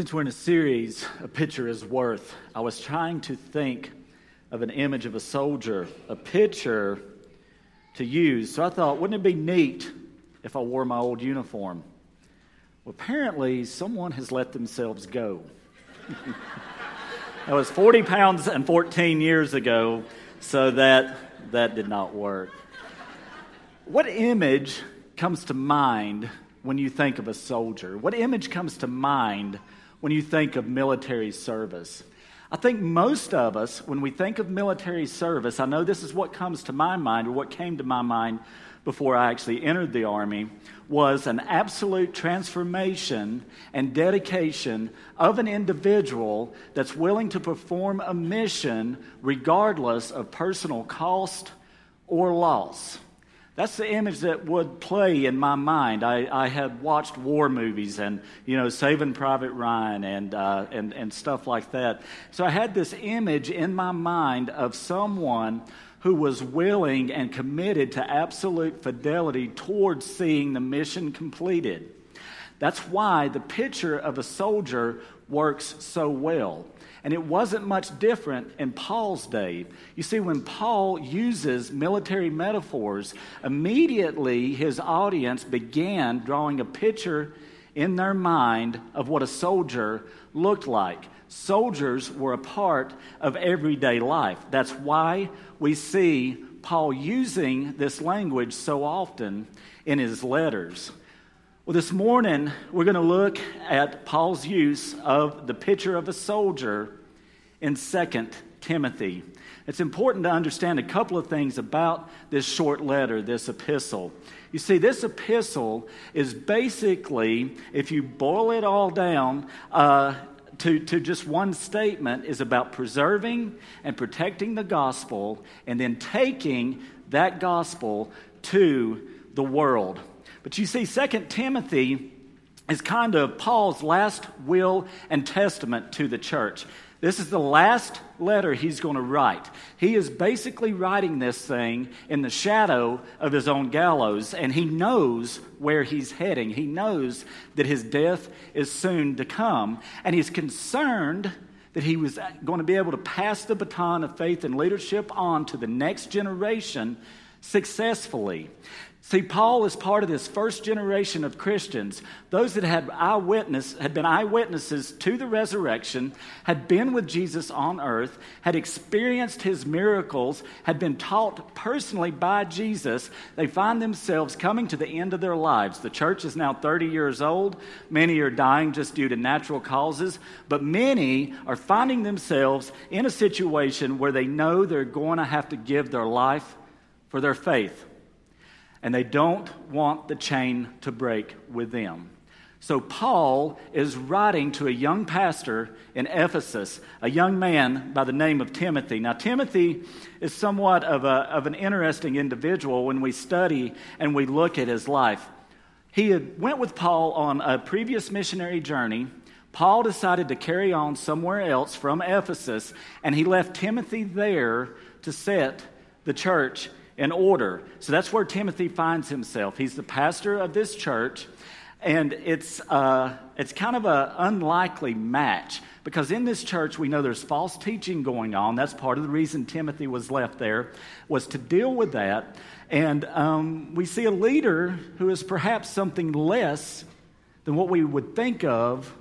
Since we're in a series, A Picture is Worth, I was trying to think of an image of a soldier, a picture to use. So I thought, wouldn't it be neat if I wore my old uniform? Well, apparently, someone has let themselves go. that was 40 pounds and 14 years ago, so that, that did not work. What image comes to mind when you think of a soldier? What image comes to mind when you think of military service? I think most of us, when we think of military service, I know this is what comes to my mind or what came to my mind before I actually entered the Army, was an absolute transformation and dedication of an individual that's willing to perform a mission regardless of personal cost or loss. That's the image that would play in my mind. I, I had watched war movies and, you know, Saving Private Ryan and, uh, and, and stuff like that. So I had this image in my mind of someone who was willing and committed to absolute fidelity towards seeing the mission completed. That's why the picture of a soldier works so well. And it wasn't much different in Paul's day. You see, when Paul uses military metaphors, immediately his audience began drawing a picture in their mind of what a soldier looked like. Soldiers were a part of everyday life. That's why we see Paul using this language so often in his letters. Well, this morning we're going to look at Paul's use of the picture of a soldier in 2 Timothy. It's important to understand a couple of things about this short letter, this epistle. You see, this epistle is basically, if you boil it all down, uh, to, to just one statement is about preserving and protecting the gospel and then taking that gospel to the world. But you see, Second Timothy is kind of Paul's last will and testament to the church. This is the last letter he's going to write. He is basically writing this thing in the shadow of his own gallows, and he knows where he's heading. He knows that his death is soon to come, and he's concerned that he was going to be able to pass the baton of faith and leadership on to the next generation successfully. See, Paul is part of this first generation of Christians, those that had eyewitness, had been eyewitnesses to the resurrection, had been with Jesus on earth, had experienced his miracles, had been taught personally by Jesus. They find themselves coming to the end of their lives. The church is now 30 years old. Many are dying just due to natural causes, but many are finding themselves in a situation where they know they're going to have to give their life for their faith and they don't want the chain to break with them. So, Paul is writing to a young pastor in Ephesus, a young man by the name of Timothy. Now, Timothy is somewhat of, a, of an interesting individual when we study and we look at his life. He went with Paul on a previous missionary journey. Paul decided to carry on somewhere else from Ephesus, and he left Timothy there to set the church in order. So that's where Timothy finds himself. He's the pastor of this church, and it's, uh, it's kind of an unlikely match because in this church we know there's false teaching going on. That's part of the reason Timothy was left there, was to deal with that. And um, we see a leader who is perhaps something less than what we would think of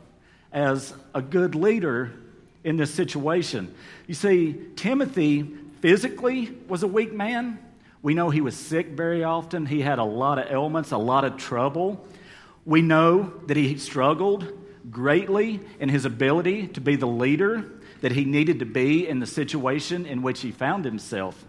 as a good leader in this situation. You see, Timothy physically was a weak man. We know he was sick very often. He had a lot of ailments, a lot of trouble. We know that he struggled greatly in his ability to be the leader that he needed to be in the situation in which he found himself.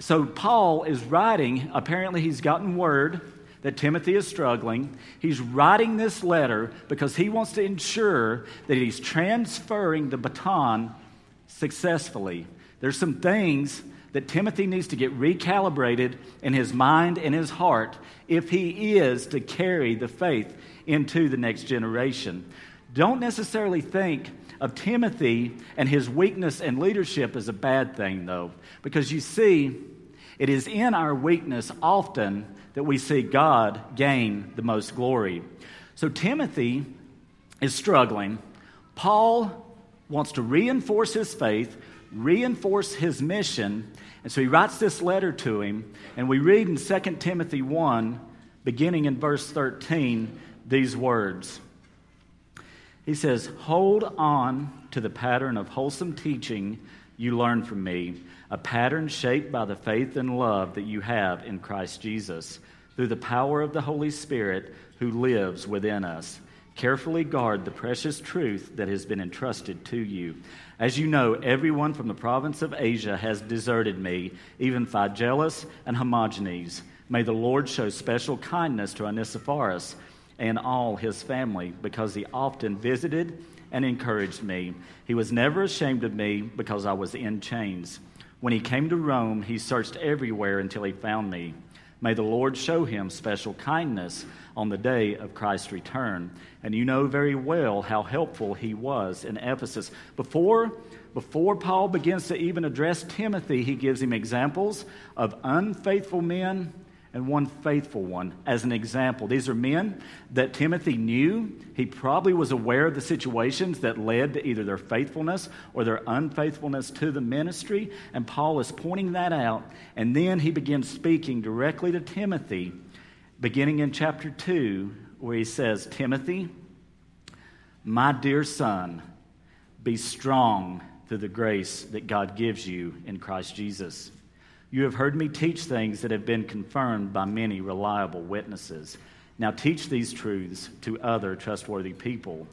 So, Paul is writing, apparently, he's gotten word that Timothy is struggling. He's writing this letter because he wants to ensure that he's transferring the baton successfully. There's some things that Timothy needs to get recalibrated in his mind and his heart if he is to carry the faith into the next generation. Don't necessarily think of Timothy and his weakness and leadership as a bad thing, though, because you see, it is in our weakness often that we see God gain the most glory. So Timothy is struggling. Paul wants to reinforce his faith, reinforce his mission, and so he writes this letter to him, and we read in 2 Timothy 1, beginning in verse 13, these words. He says, Hold on to the pattern of wholesome teaching you learned from me, a pattern shaped by the faith and love that you have in Christ Jesus, through the power of the Holy Spirit who lives within us. Carefully guard the precious truth that has been entrusted to you. As you know, everyone from the province of Asia has deserted me, even Phygelus and Hermogenes. May the Lord show special kindness to Onesiphorus and all his family, because he often visited and encouraged me. He was never ashamed of me because I was in chains. When he came to Rome, he searched everywhere until he found me. May the Lord show him special kindness on the day of Christ's return. And you know very well how helpful he was in Ephesus. Before, before Paul begins to even address Timothy, he gives him examples of unfaithful men and one faithful one as an example. These are men that Timothy knew. He probably was aware of the situations that led to either their faithfulness or their unfaithfulness to the ministry. And Paul is pointing that out. And then he begins speaking directly to Timothy, beginning in chapter 2, where he says, Timothy, my dear son, be strong through the grace that God gives you in Christ Jesus. You have heard me teach things that have been confirmed by many reliable witnesses. Now teach these truths to other trustworthy people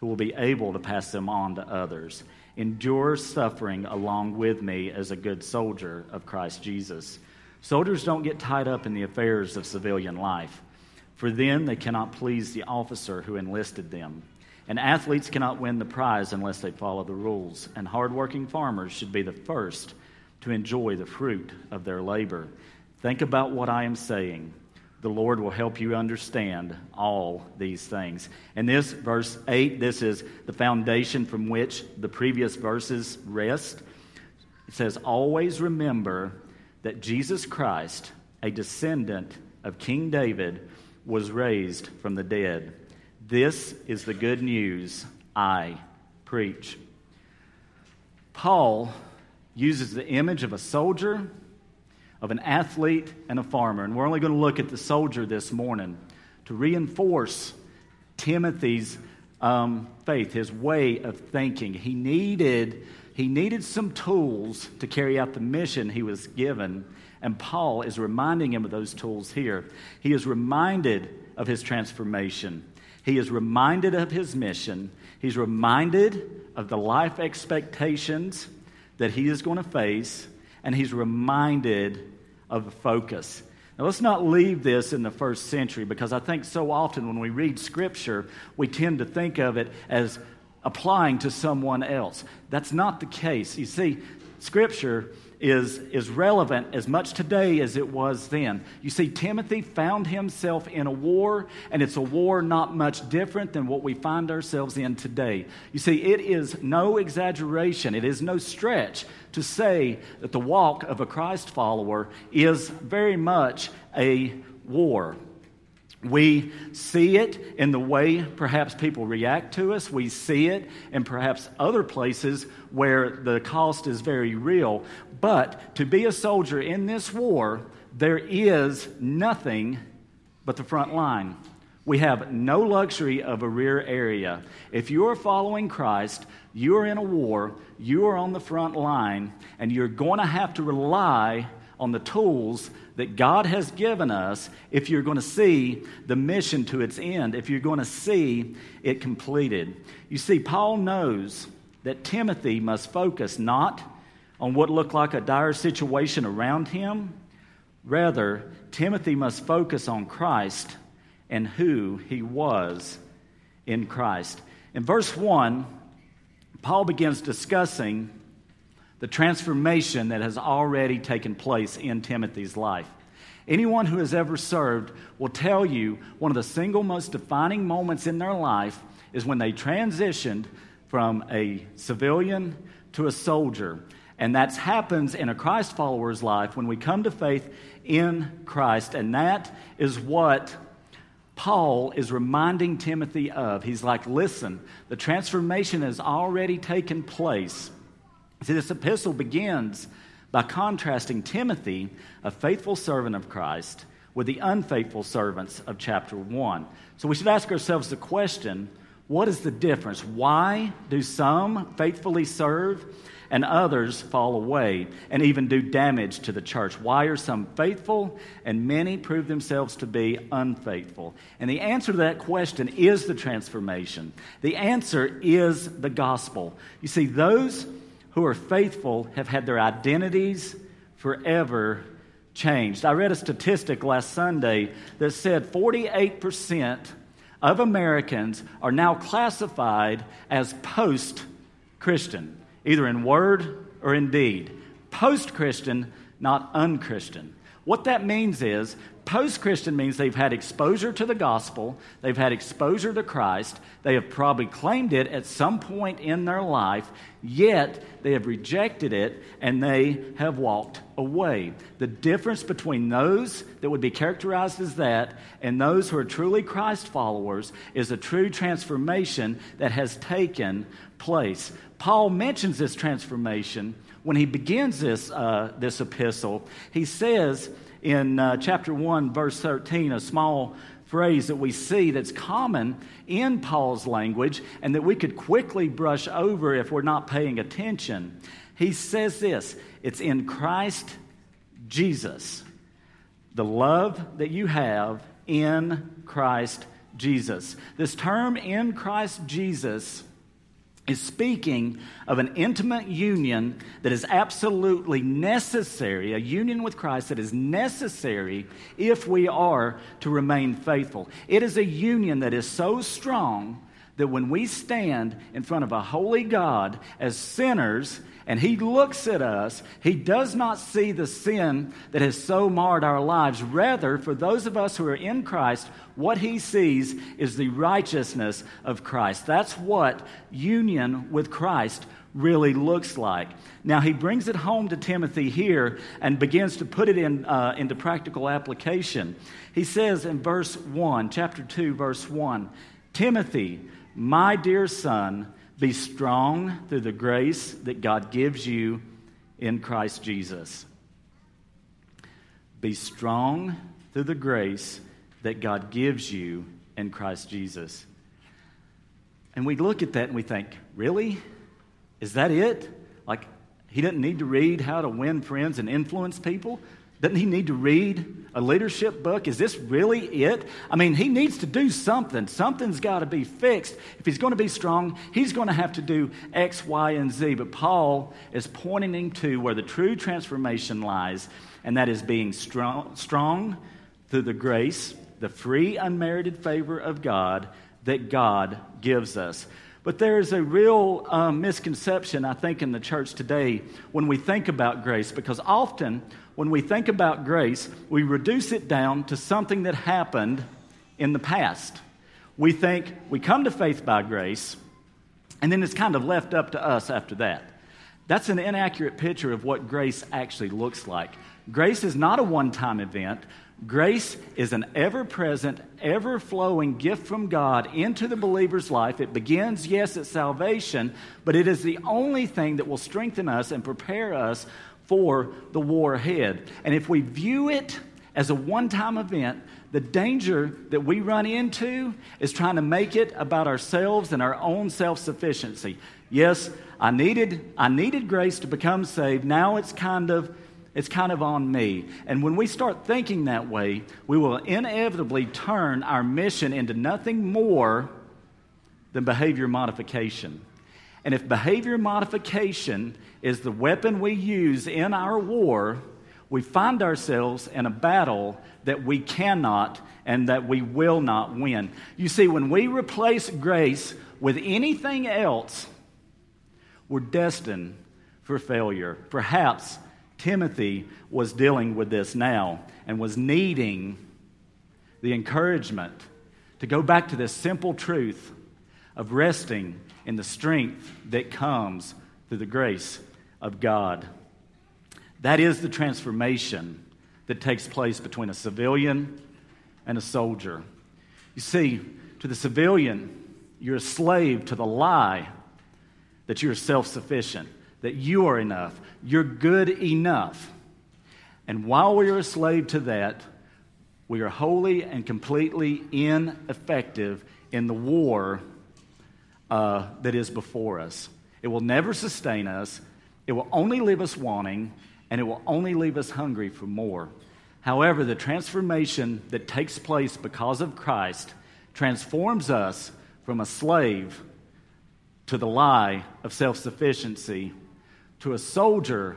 who will be able to pass them on to others. Endure suffering along with me as a good soldier of Christ Jesus. Soldiers don't get tied up in the affairs of civilian life, for then they cannot please the officer who enlisted them. And athletes cannot win the prize unless they follow the rules. And hardworking farmers should be the first to enjoy the fruit of their labor. Think about what I am saying. The Lord will help you understand all these things. And this, verse 8, this is the foundation from which the previous verses rest. It says, Always remember that Jesus Christ, a descendant of King David, was raised from the dead. This is the good news I preach. Paul uses the image of a soldier, of an athlete, and a farmer. And we're only going to look at the soldier this morning to reinforce Timothy's um, faith, his way of thinking. He needed, he needed some tools to carry out the mission he was given. And Paul is reminding him of those tools here. He is reminded of his transformation. He is reminded of his mission. He's reminded of the life expectations that he is going to face, and he's reminded of the focus. Now, let's not leave this in the first century because I think so often when we read Scripture, we tend to think of it as applying to someone else. That's not the case. You see, Scripture is, is relevant as much today as it was then. You see, Timothy found himself in a war, and it's a war not much different than what we find ourselves in today. You see, it is no exaggeration, it is no stretch to say that the walk of a Christ follower is very much a war. We see it in the way perhaps people react to us. We see it in perhaps other places where the cost is very real. But to be a soldier in this war, there is nothing but the front line. We have no luxury of a rear area. If you are following Christ, you are in a war, you are on the front line, and you're going to have to rely on the tools that God has given us if you're going to see the mission to its end, if you're going to see it completed. You see, Paul knows that Timothy must focus not on what looked like a dire situation around him. Rather, Timothy must focus on Christ and who he was in Christ. In verse 1, Paul begins discussing the transformation that has already taken place in Timothy's life. Anyone who has ever served will tell you one of the single most defining moments in their life is when they transitioned from a civilian to a soldier. And that happens in a Christ follower's life when we come to faith in Christ. And that is what Paul is reminding Timothy of. He's like, listen, the transformation has already taken place. See, this epistle begins by contrasting Timothy, a faithful servant of Christ, with the unfaithful servants of chapter 1. So we should ask ourselves the question what is the difference? Why do some faithfully serve and others fall away and even do damage to the church? Why are some faithful and many prove themselves to be unfaithful? And the answer to that question is the transformation. The answer is the gospel. You see, those who are faithful have had their identities forever changed. I read a statistic last Sunday that said 48% of Americans are now classified as post Christian, either in word or in deed. Post Christian, not unchristian. What that means is post Christian means they've had exposure to the gospel, they've had exposure to Christ, they have probably claimed it at some point in their life, yet they have rejected it and they have walked away. The difference between those that would be characterized as that and those who are truly Christ followers is a true transformation that has taken place. Paul mentions this transformation when he begins this, uh, this epistle, he says in uh, chapter 1, verse 13, a small phrase that we see that's common in Paul's language and that we could quickly brush over if we're not paying attention. He says this it's in Christ Jesus, the love that you have in Christ Jesus. This term in Christ Jesus is speaking of an intimate union that is absolutely necessary, a union with Christ that is necessary if we are to remain faithful. It is a union that is so strong that when we stand in front of a holy God as sinners and He looks at us, He does not see the sin that has so marred our lives. Rather, for those of us who are in Christ, what He sees is the righteousness of Christ. That's what union with Christ really looks like. Now, he brings it home to Timothy here and begins to put it in, uh, into practical application. He says in verse 1, chapter 2, verse 1 Timothy, my dear son, be strong through the grace that God gives you in Christ Jesus. Be strong through the grace that God gives you in Christ Jesus. And we look at that and we think, really? Is that it? Like, he doesn't need to read how to win friends and influence people? Doesn't he need to read a leadership book? Is this really it? I mean, he needs to do something. Something's got to be fixed. If he's going to be strong, he's going to have to do X, Y, and Z. But Paul is pointing him to where the true transformation lies, and that is being strong, strong through the grace, the free, unmerited favor of God that God gives us. But there is a real um, misconception, I think, in the church today when we think about grace, because often when we think about grace, we reduce it down to something that happened in the past. We think we come to faith by grace, and then it's kind of left up to us after that. That's an inaccurate picture of what grace actually looks like. Grace is not a one time event. Grace is an ever present, ever flowing gift from God into the believer's life. It begins, yes, at salvation, but it is the only thing that will strengthen us and prepare us for the war ahead. And if we view it as a one time event, the danger that we run into is trying to make it about ourselves and our own self sufficiency. Yes, I needed, I needed grace to become saved. Now it's kind of it's kind of on me. And when we start thinking that way, we will inevitably turn our mission into nothing more than behavior modification. And if behavior modification is the weapon we use in our war, we find ourselves in a battle that we cannot and that we will not win. You see, when we replace grace with anything else, we're destined for failure. Perhaps Timothy was dealing with this now and was needing the encouragement to go back to this simple truth of resting in the strength that comes through the grace of God. That is the transformation that takes place between a civilian and a soldier. You see, to the civilian, you're a slave to the lie that you're self sufficient, that you are enough, you're good enough. And while we are a slave to that, we are wholly and completely ineffective in the war uh, that is before us. It will never sustain us, it will only leave us wanting, and it will only leave us hungry for more. However, the transformation that takes place because of Christ transforms us from a slave to the lie of self sufficiency to a soldier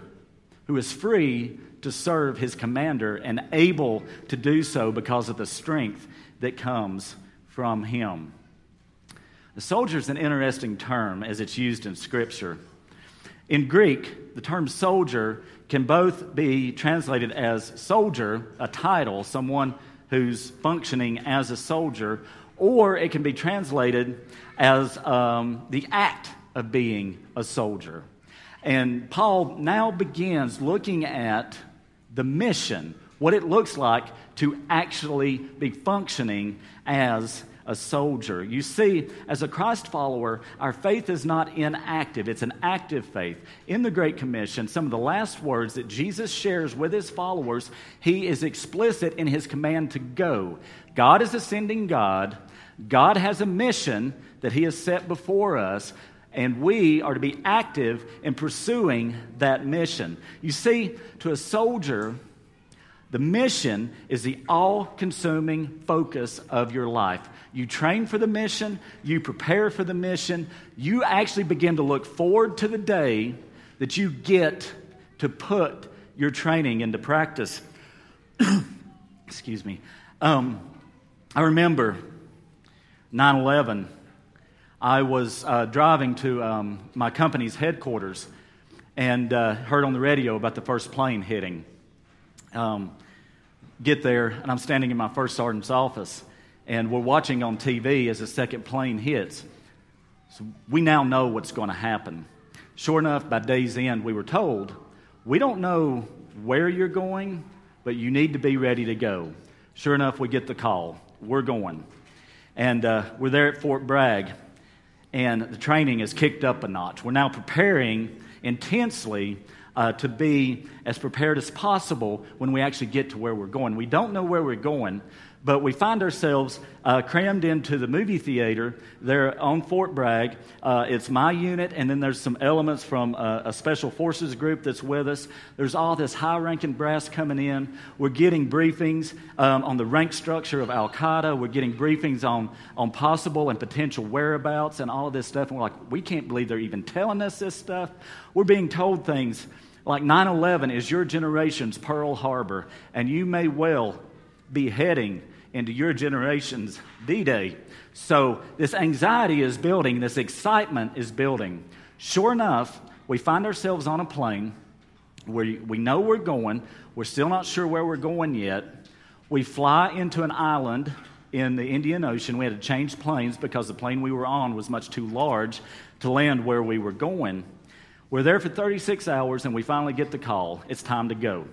who is free to serve his commander and able to do so because of the strength that comes from him. The soldier is an interesting term as it's used in Scripture. In Greek, the term soldier can both be translated as soldier, a title, someone who's functioning as a soldier, or it can be translated as um, the act of being a soldier. And Paul now begins looking at the mission, what it looks like to actually be functioning as a soldier. You see, as a Christ follower, our faith is not inactive, it's an active faith. In the Great Commission, some of the last words that Jesus shares with his followers, he is explicit in his command to go. God is a sending God, God has a mission that he has set before us. And we are to be active in pursuing that mission. You see, to a soldier, the mission is the all consuming focus of your life. You train for the mission, you prepare for the mission, you actually begin to look forward to the day that you get to put your training into practice. Excuse me. Um, I remember 9 11. I was uh, driving to um, my company's headquarters and uh, heard on the radio about the first plane hitting. Um, get there, and I'm standing in my first sergeant's office, and we're watching on TV as the second plane hits. So we now know what's going to happen. Sure enough, by day's end, we were told, we don't know where you're going, but you need to be ready to go. Sure enough, we get the call. We're going. And uh, we're there at Fort Bragg, and the training is kicked up a notch. We're now preparing intensely uh, to be as prepared as possible when we actually get to where we're going. We don't know where we're going, but we find ourselves uh, crammed into the movie theater there on Fort Bragg. Uh, it's my unit, and then there's some elements from a, a special forces group that's with us. There's all this high ranking brass coming in. We're getting briefings um, on the rank structure of Al Qaeda. We're getting briefings on, on possible and potential whereabouts and all of this stuff. And we're like, we can't believe they're even telling us this stuff. We're being told things like 9 11 is your generation's Pearl Harbor, and you may well be heading into your generation's D Day. So this anxiety is building, this excitement is building. Sure enough, we find ourselves on a plane where we know we're going, we're still not sure where we're going yet. We fly into an island in the Indian Ocean. We had to change planes because the plane we were on was much too large to land where we were going. We're there for 36 hours and we finally get the call. It's time to go.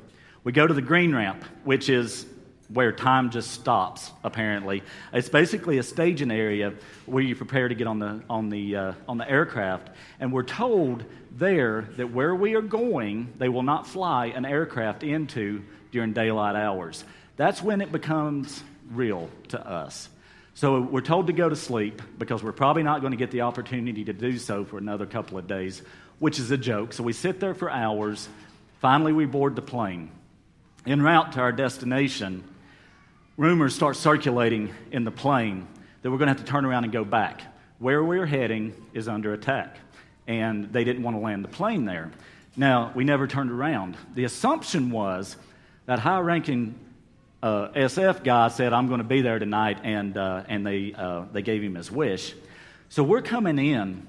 We go to the green ramp, which is where time just stops, apparently. It's basically a staging area where you prepare to get on the, on the, uh, on the aircraft. And we're told there that where we are going, they will not fly an aircraft into during daylight hours. That's when it becomes real to us. So we're told to go to sleep because we're probably not going to get the opportunity to do so for another couple of days, which is a joke. So we sit there for hours. Finally, we board the plane. En route to our destination, rumors start circulating in the plane that we're going to have to turn around and go back. Where we're heading is under attack, and they didn't want to land the plane there. Now, we never turned around. The assumption was that high ranking uh, SF guy said, I'm going to be there tonight, and, uh, and they, uh, they gave him his wish. So we're coming in,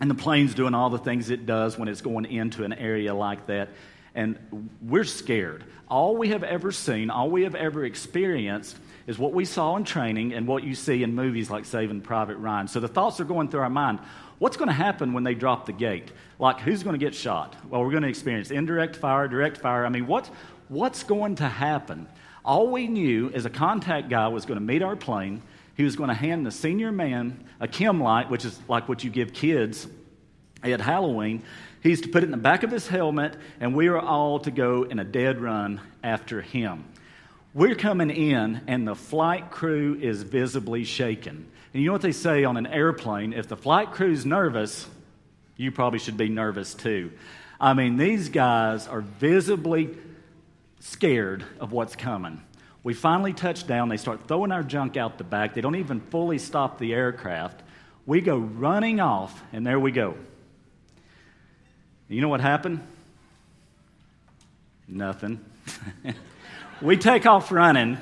and the plane's doing all the things it does when it's going into an area like that and we're scared. All we have ever seen, all we have ever experienced is what we saw in training and what you see in movies like Saving Private Ryan. So the thoughts are going through our mind. What's going to happen when they drop the gate? Like, who's going to get shot? Well, we're going to experience indirect fire, direct fire. I mean, what, what's going to happen? All we knew is a contact guy was going to meet our plane. he was going to hand the senior man a chem light, which is like what you give kids at Halloween. He's to put it in the back of his helmet, and we are all to go in a dead run after him. We're coming in, and the flight crew is visibly shaken. And you know what they say on an airplane? If the flight crew's nervous, you probably should be nervous too. I mean, these guys are visibly scared of what's coming. We finally touch down. They start throwing our junk out the back. They don't even fully stop the aircraft. We go running off, and there we go. You know what happened? Nothing. we take off running.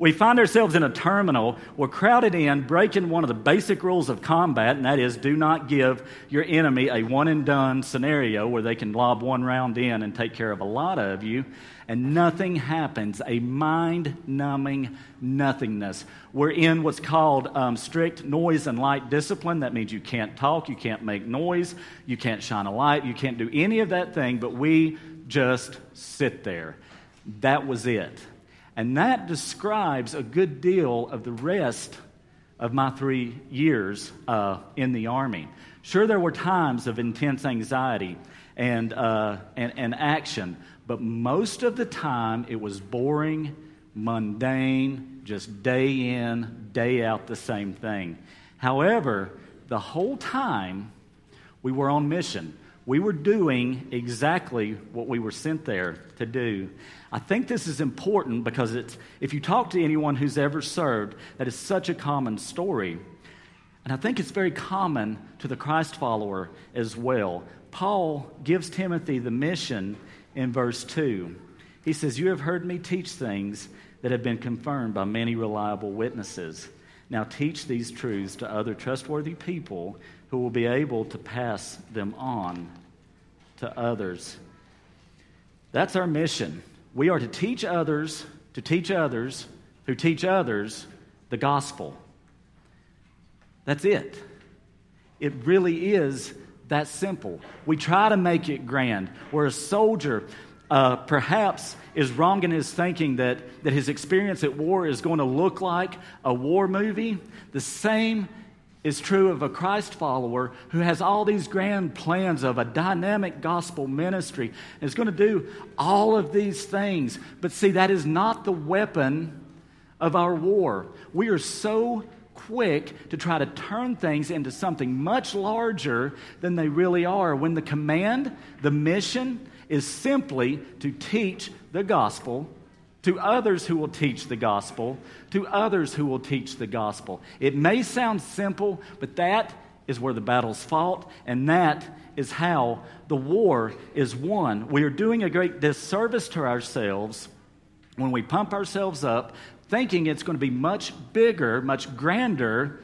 We find ourselves in a terminal. We're crowded in, breaking one of the basic rules of combat, and that is do not give your enemy a one and done scenario where they can lob one round in and take care of a lot of you and nothing happens, a mind numbing nothingness. We're in what's called um, strict noise and light discipline. That means you can't talk, you can't make noise, you can't shine a light, you can't do any of that thing, but we just sit there. That was it. And that describes a good deal of the rest of my three years uh, in the Army. Sure, there were times of intense anxiety and, uh, and, and action, but most of the time, it was boring, mundane, just day in, day out, the same thing. However, the whole time, we were on mission. We were doing exactly what we were sent there to do. I think this is important because it's, if you talk to anyone who's ever served, that is such a common story. And I think it's very common to the Christ follower as well. Paul gives Timothy the mission in verse 2. He says, You have heard me teach things that have been confirmed by many reliable witnesses. Now teach these truths to other trustworthy people who will be able to pass them on to others. That's our mission. We are to teach others, to teach others who teach others the gospel. That's it. It really is that simple. We try to make it grand. Where a soldier uh, perhaps is wrong in his thinking that, that his experience at war is going to look like a war movie, the same is true of a Christ follower who has all these grand plans of a dynamic gospel ministry and is going to do all of these things. But see, that is not the weapon of our war. We are so quick to try to turn things into something much larger than they really are when the command, the mission, is simply to teach the gospel to others who will teach the gospel, to others who will teach the gospel. It may sound simple, but that is where the battle's fought, and that is how the war is won. We are doing a great disservice to ourselves when we pump ourselves up thinking it's going to be much bigger, much grander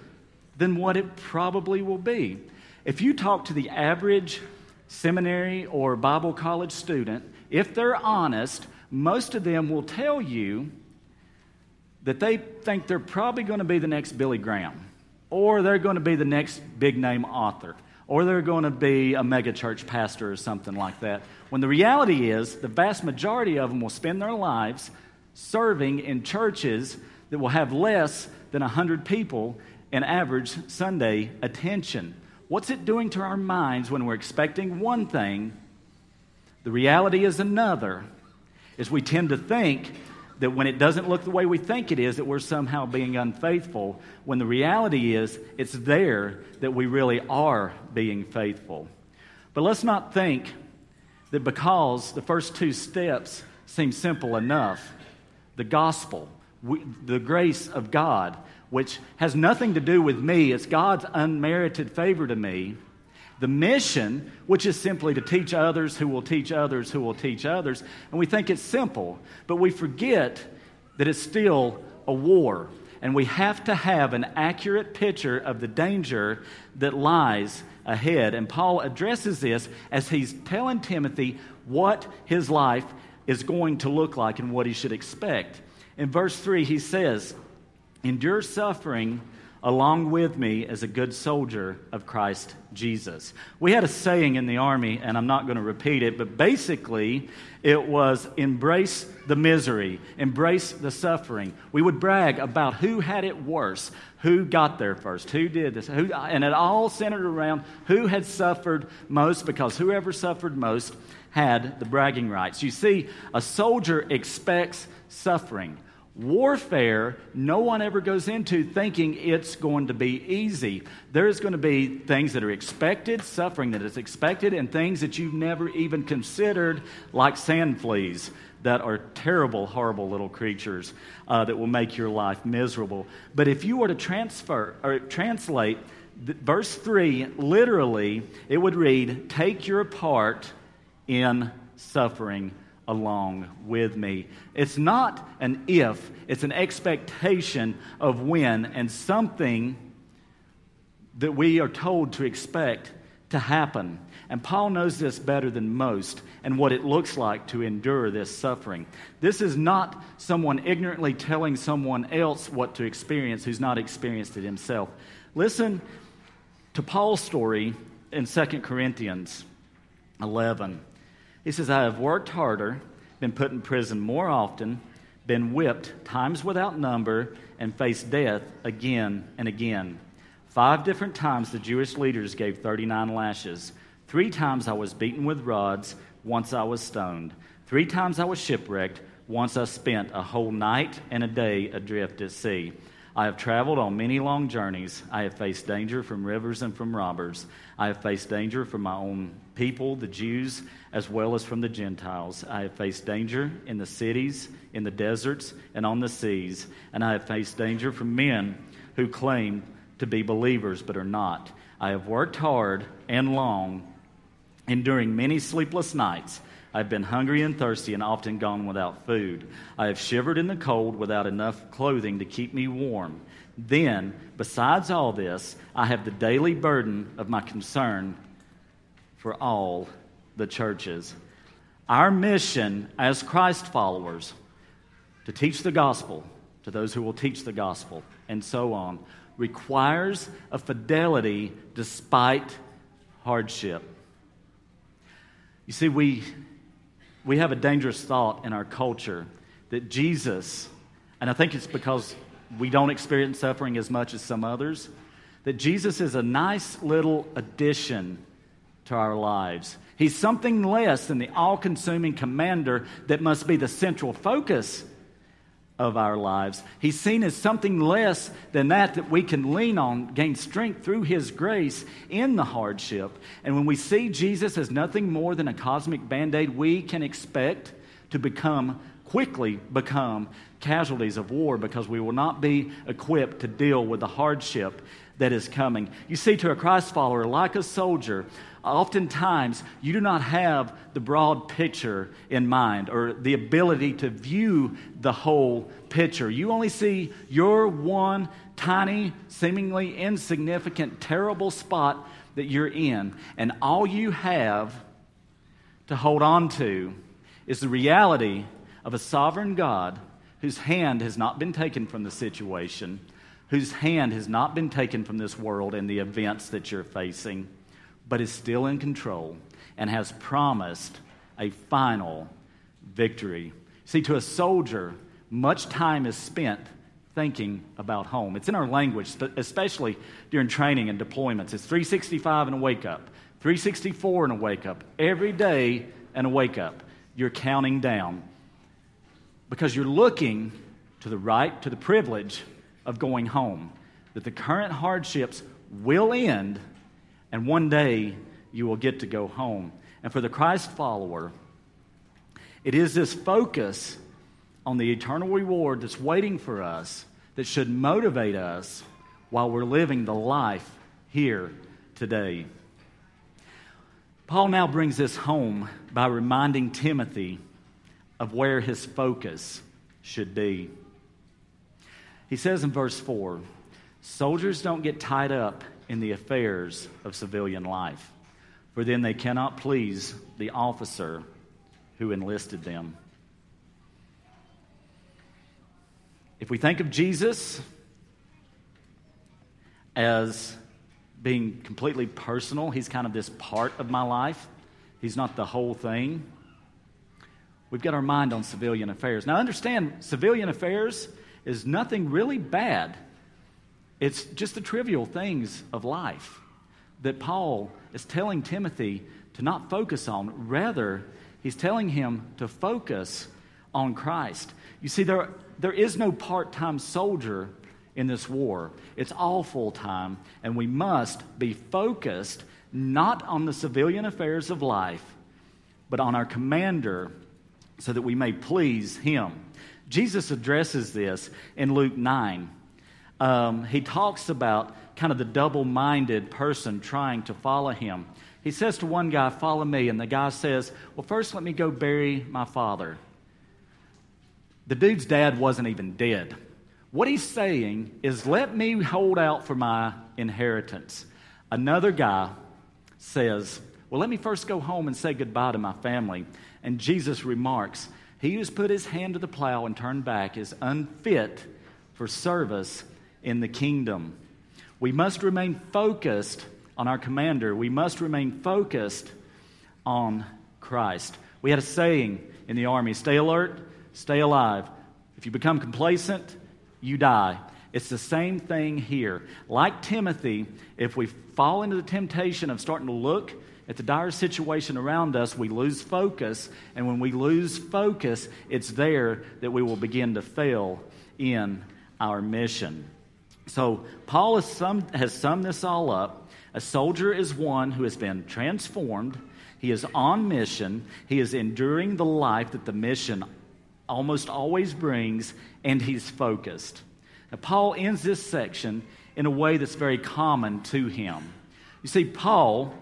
than what it probably will be. If you talk to the average seminary or Bible college student, if they're honest, most of them will tell you that they think they're probably going to be the next Billy Graham, or they're going to be the next big name author, or they're going to be a megachurch pastor or something like that. When the reality is, the vast majority of them will spend their lives serving in churches that will have less than 100 people in average Sunday attention. What's it doing to our minds when we're expecting one thing? The reality is another. Is we tend to think that when it doesn't look the way we think it is, that we're somehow being unfaithful, when the reality is it's there that we really are being faithful. But let's not think that because the first two steps seem simple enough, the gospel, we, the grace of God, which has nothing to do with me, it's God's unmerited favor to me. The mission, which is simply to teach others who will teach others who will teach others. And we think it's simple, but we forget that it's still a war. And we have to have an accurate picture of the danger that lies ahead. And Paul addresses this as he's telling Timothy what his life is going to look like and what he should expect. In verse 3, he says, Endure suffering along with me as a good soldier of Christ Jesus. We had a saying in the Army, and I'm not going to repeat it, but basically it was embrace the misery, embrace the suffering. We would brag about who had it worse, who got there first, who did this, who, and it all centered around who had suffered most because whoever suffered most had the bragging rights. You see, a soldier expects suffering. Warfare, no one ever goes into thinking it's going to be easy. There's going to be things that are expected, suffering that is expected, and things that you've never even considered, like sand fleas that are terrible, horrible little creatures uh, that will make your life miserable. But if you were to transfer or translate verse 3, literally, it would read, Take your part in suffering along with me. It's not an if, it's an expectation of when and something that we are told to expect to happen. And Paul knows this better than most and what it looks like to endure this suffering. This is not someone ignorantly telling someone else what to experience who's not experienced it himself. Listen to Paul's story in 2 Corinthians 11. He says, I have worked harder, been put in prison more often, been whipped times without number, and faced death again and again. Five different times the Jewish leaders gave 39 lashes. Three times I was beaten with rods. Once I was stoned. Three times I was shipwrecked. Once I spent a whole night and a day adrift at sea. I have traveled on many long journeys. I have faced danger from rivers and from robbers. I have faced danger from my own people, the Jews, as well as from the Gentiles. I have faced danger in the cities, in the deserts, and on the seas. And I have faced danger from men who claim to be believers but are not. I have worked hard and long, enduring many sleepless nights. I've been hungry and thirsty and often gone without food. I have shivered in the cold without enough clothing to keep me warm. Then, besides all this, I have the daily burden of my concern for all the churches. Our mission as Christ followers to teach the gospel to those who will teach the gospel and so on requires a fidelity despite hardship. You see, we we have a dangerous thought in our culture that Jesus, and I think it's because we don't experience suffering as much as some others, that Jesus is a nice little addition to our lives. He's something less than the all consuming commander that must be the central focus of our lives. He's seen as something less than that that we can lean on, gain strength through His grace in the hardship. And when we see Jesus as nothing more than a cosmic band aid, we can expect to become, quickly become, casualties of war because we will not be equipped to deal with the hardship that is coming. You see, to a Christ follower, like a soldier, oftentimes you do not have the broad picture in mind or the ability to view the whole picture. You only see your one tiny, seemingly insignificant, terrible spot that you're in. And all you have to hold on to is the reality of a sovereign God whose hand has not been taken from the situation, whose hand has not been taken from this world and the events that you're facing but is still in control and has promised a final victory. See, to a soldier, much time is spent thinking about home. It's in our language, especially during training and deployments. It's 365 and a wake up, 364 and a wake up, every day and a wake up. You're counting down because you're looking to the right, to the privilege of going home, that the current hardships will end and one day you will get to go home. And for the Christ follower, it is this focus on the eternal reward that's waiting for us that should motivate us while we're living the life here today. Paul now brings this home by reminding Timothy of where his focus should be. He says in verse 4 Soldiers don't get tied up in the affairs of civilian life, for then they cannot please the officer who enlisted them. If we think of Jesus as being completely personal. He's kind of this part of my life, he's not the whole thing. We've got our mind on civilian affairs. Now, understand, civilian affairs is nothing really bad. It's just the trivial things of life that Paul is telling Timothy to not focus on. Rather, he's telling him to focus on Christ. You see, there, there is no part time soldier in this war. It's all full time, and we must be focused not on the civilian affairs of life, but on our commander so that we may please him. Jesus addresses this in Luke 9. Um, he talks about kind of the double minded person trying to follow him. He says to one guy, Follow me. And the guy says, Well, first let me go bury my father. The dude's dad wasn't even dead. What he's saying is, let me hold out for my inheritance. Another guy says, well, let me first go home and say goodbye to my family. And Jesus remarks, He who's put his hand to the plow and turned back is unfit for service in the kingdom. We must remain focused on our commander. We must remain focused on Christ. We had a saying in the army stay alert, stay alive. If you become complacent, you die. It's the same thing here. Like Timothy, if we fall into the temptation of starting to look at the dire situation around us, we lose focus. And when we lose focus, it's there that we will begin to fail in our mission. So, Paul has summed, has summed this all up. A soldier is one who has been transformed. He is on mission. He is enduring the life that the mission almost always brings, and he's focused. Now, Paul ends this section in a way that's very common to him. You see, Paul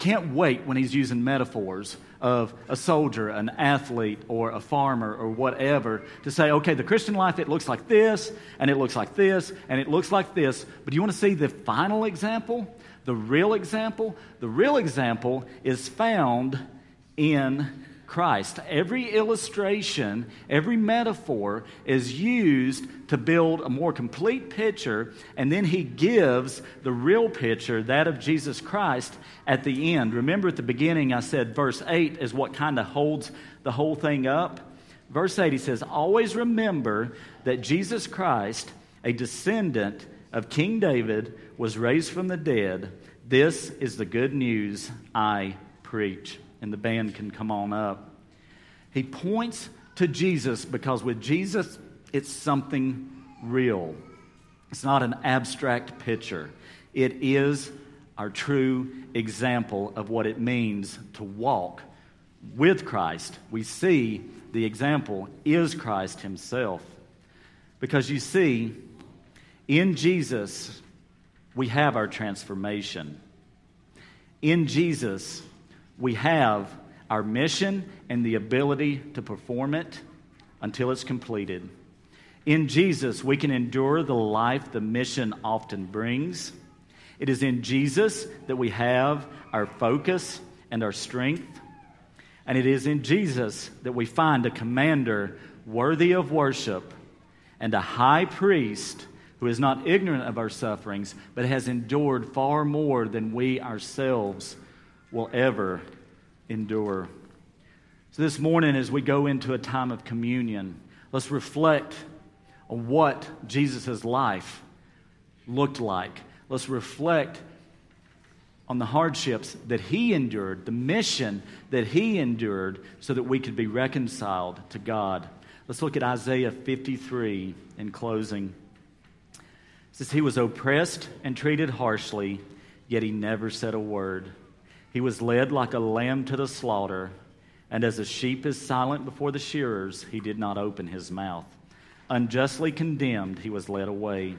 can't wait when he's using metaphors of a soldier, an athlete, or a farmer, or whatever to say, okay, the Christian life, it looks like this, and it looks like this, and it looks like this. But do you want to see the final example? The real example? The real example is found in Christ. Every illustration, every metaphor is used to build a more complete picture, and then he gives the real picture, that of Jesus Christ, at the end. Remember at the beginning, I said verse 8 is what kind of holds the whole thing up. Verse 8, he says, Always remember that Jesus Christ, a descendant of King David, was raised from the dead. This is the good news I preach and the band can come on up. He points to Jesus because with Jesus, it's something real. It's not an abstract picture, it is our true example of what it means to walk with Christ. We see the example is Christ Himself. Because you see, in Jesus, we have our transformation. In Jesus, we have our mission and the ability to perform it until it's completed. In Jesus, we can endure the life the mission often brings. It is in Jesus that we have our focus and our strength. And it is in Jesus that we find a commander worthy of worship and a high priest who is not ignorant of our sufferings, but has endured far more than we ourselves will ever endure. So, this morning, as we go into a time of communion, let's reflect on what Jesus' life looked like. Let's reflect on the hardships that he endured, the mission that he endured, so that we could be reconciled to God. Let's look at Isaiah 53 in closing. It says, He was oppressed and treated harshly, yet he never said a word. He was led like a lamb to the slaughter, and as a sheep is silent before the shearers, he did not open his mouth. Unjustly condemned, he was led away.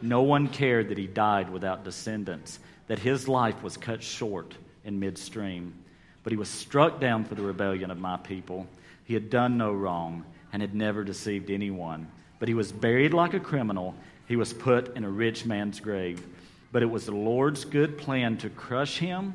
No one cared that he died without descendants, that his life was cut short in midstream. But he was struck down for the rebellion of my people. He had done no wrong and had never deceived anyone. But he was buried like a criminal. He was put in a rich man's grave. But it was the Lord's good plan to crush him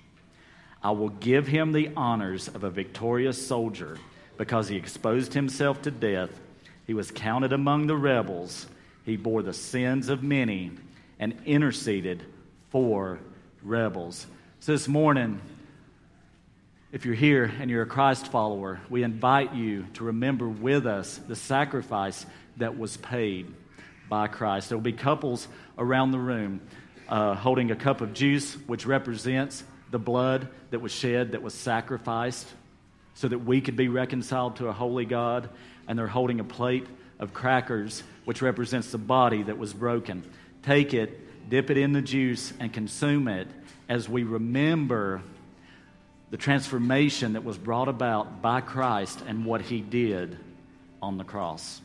I will give him the honors of a victorious soldier because he exposed himself to death. He was counted among the rebels. He bore the sins of many and interceded for rebels. So this morning, if you're here and you're a Christ follower, we invite you to remember with us the sacrifice that was paid by Christ. There will be couples around the room uh, holding a cup of juice, which represents the blood that was shed, that was sacrificed, so that we could be reconciled to a holy God. And they're holding a plate of crackers, which represents the body that was broken. Take it, dip it in the juice, and consume it as we remember the transformation that was brought about by Christ and what he did on the cross.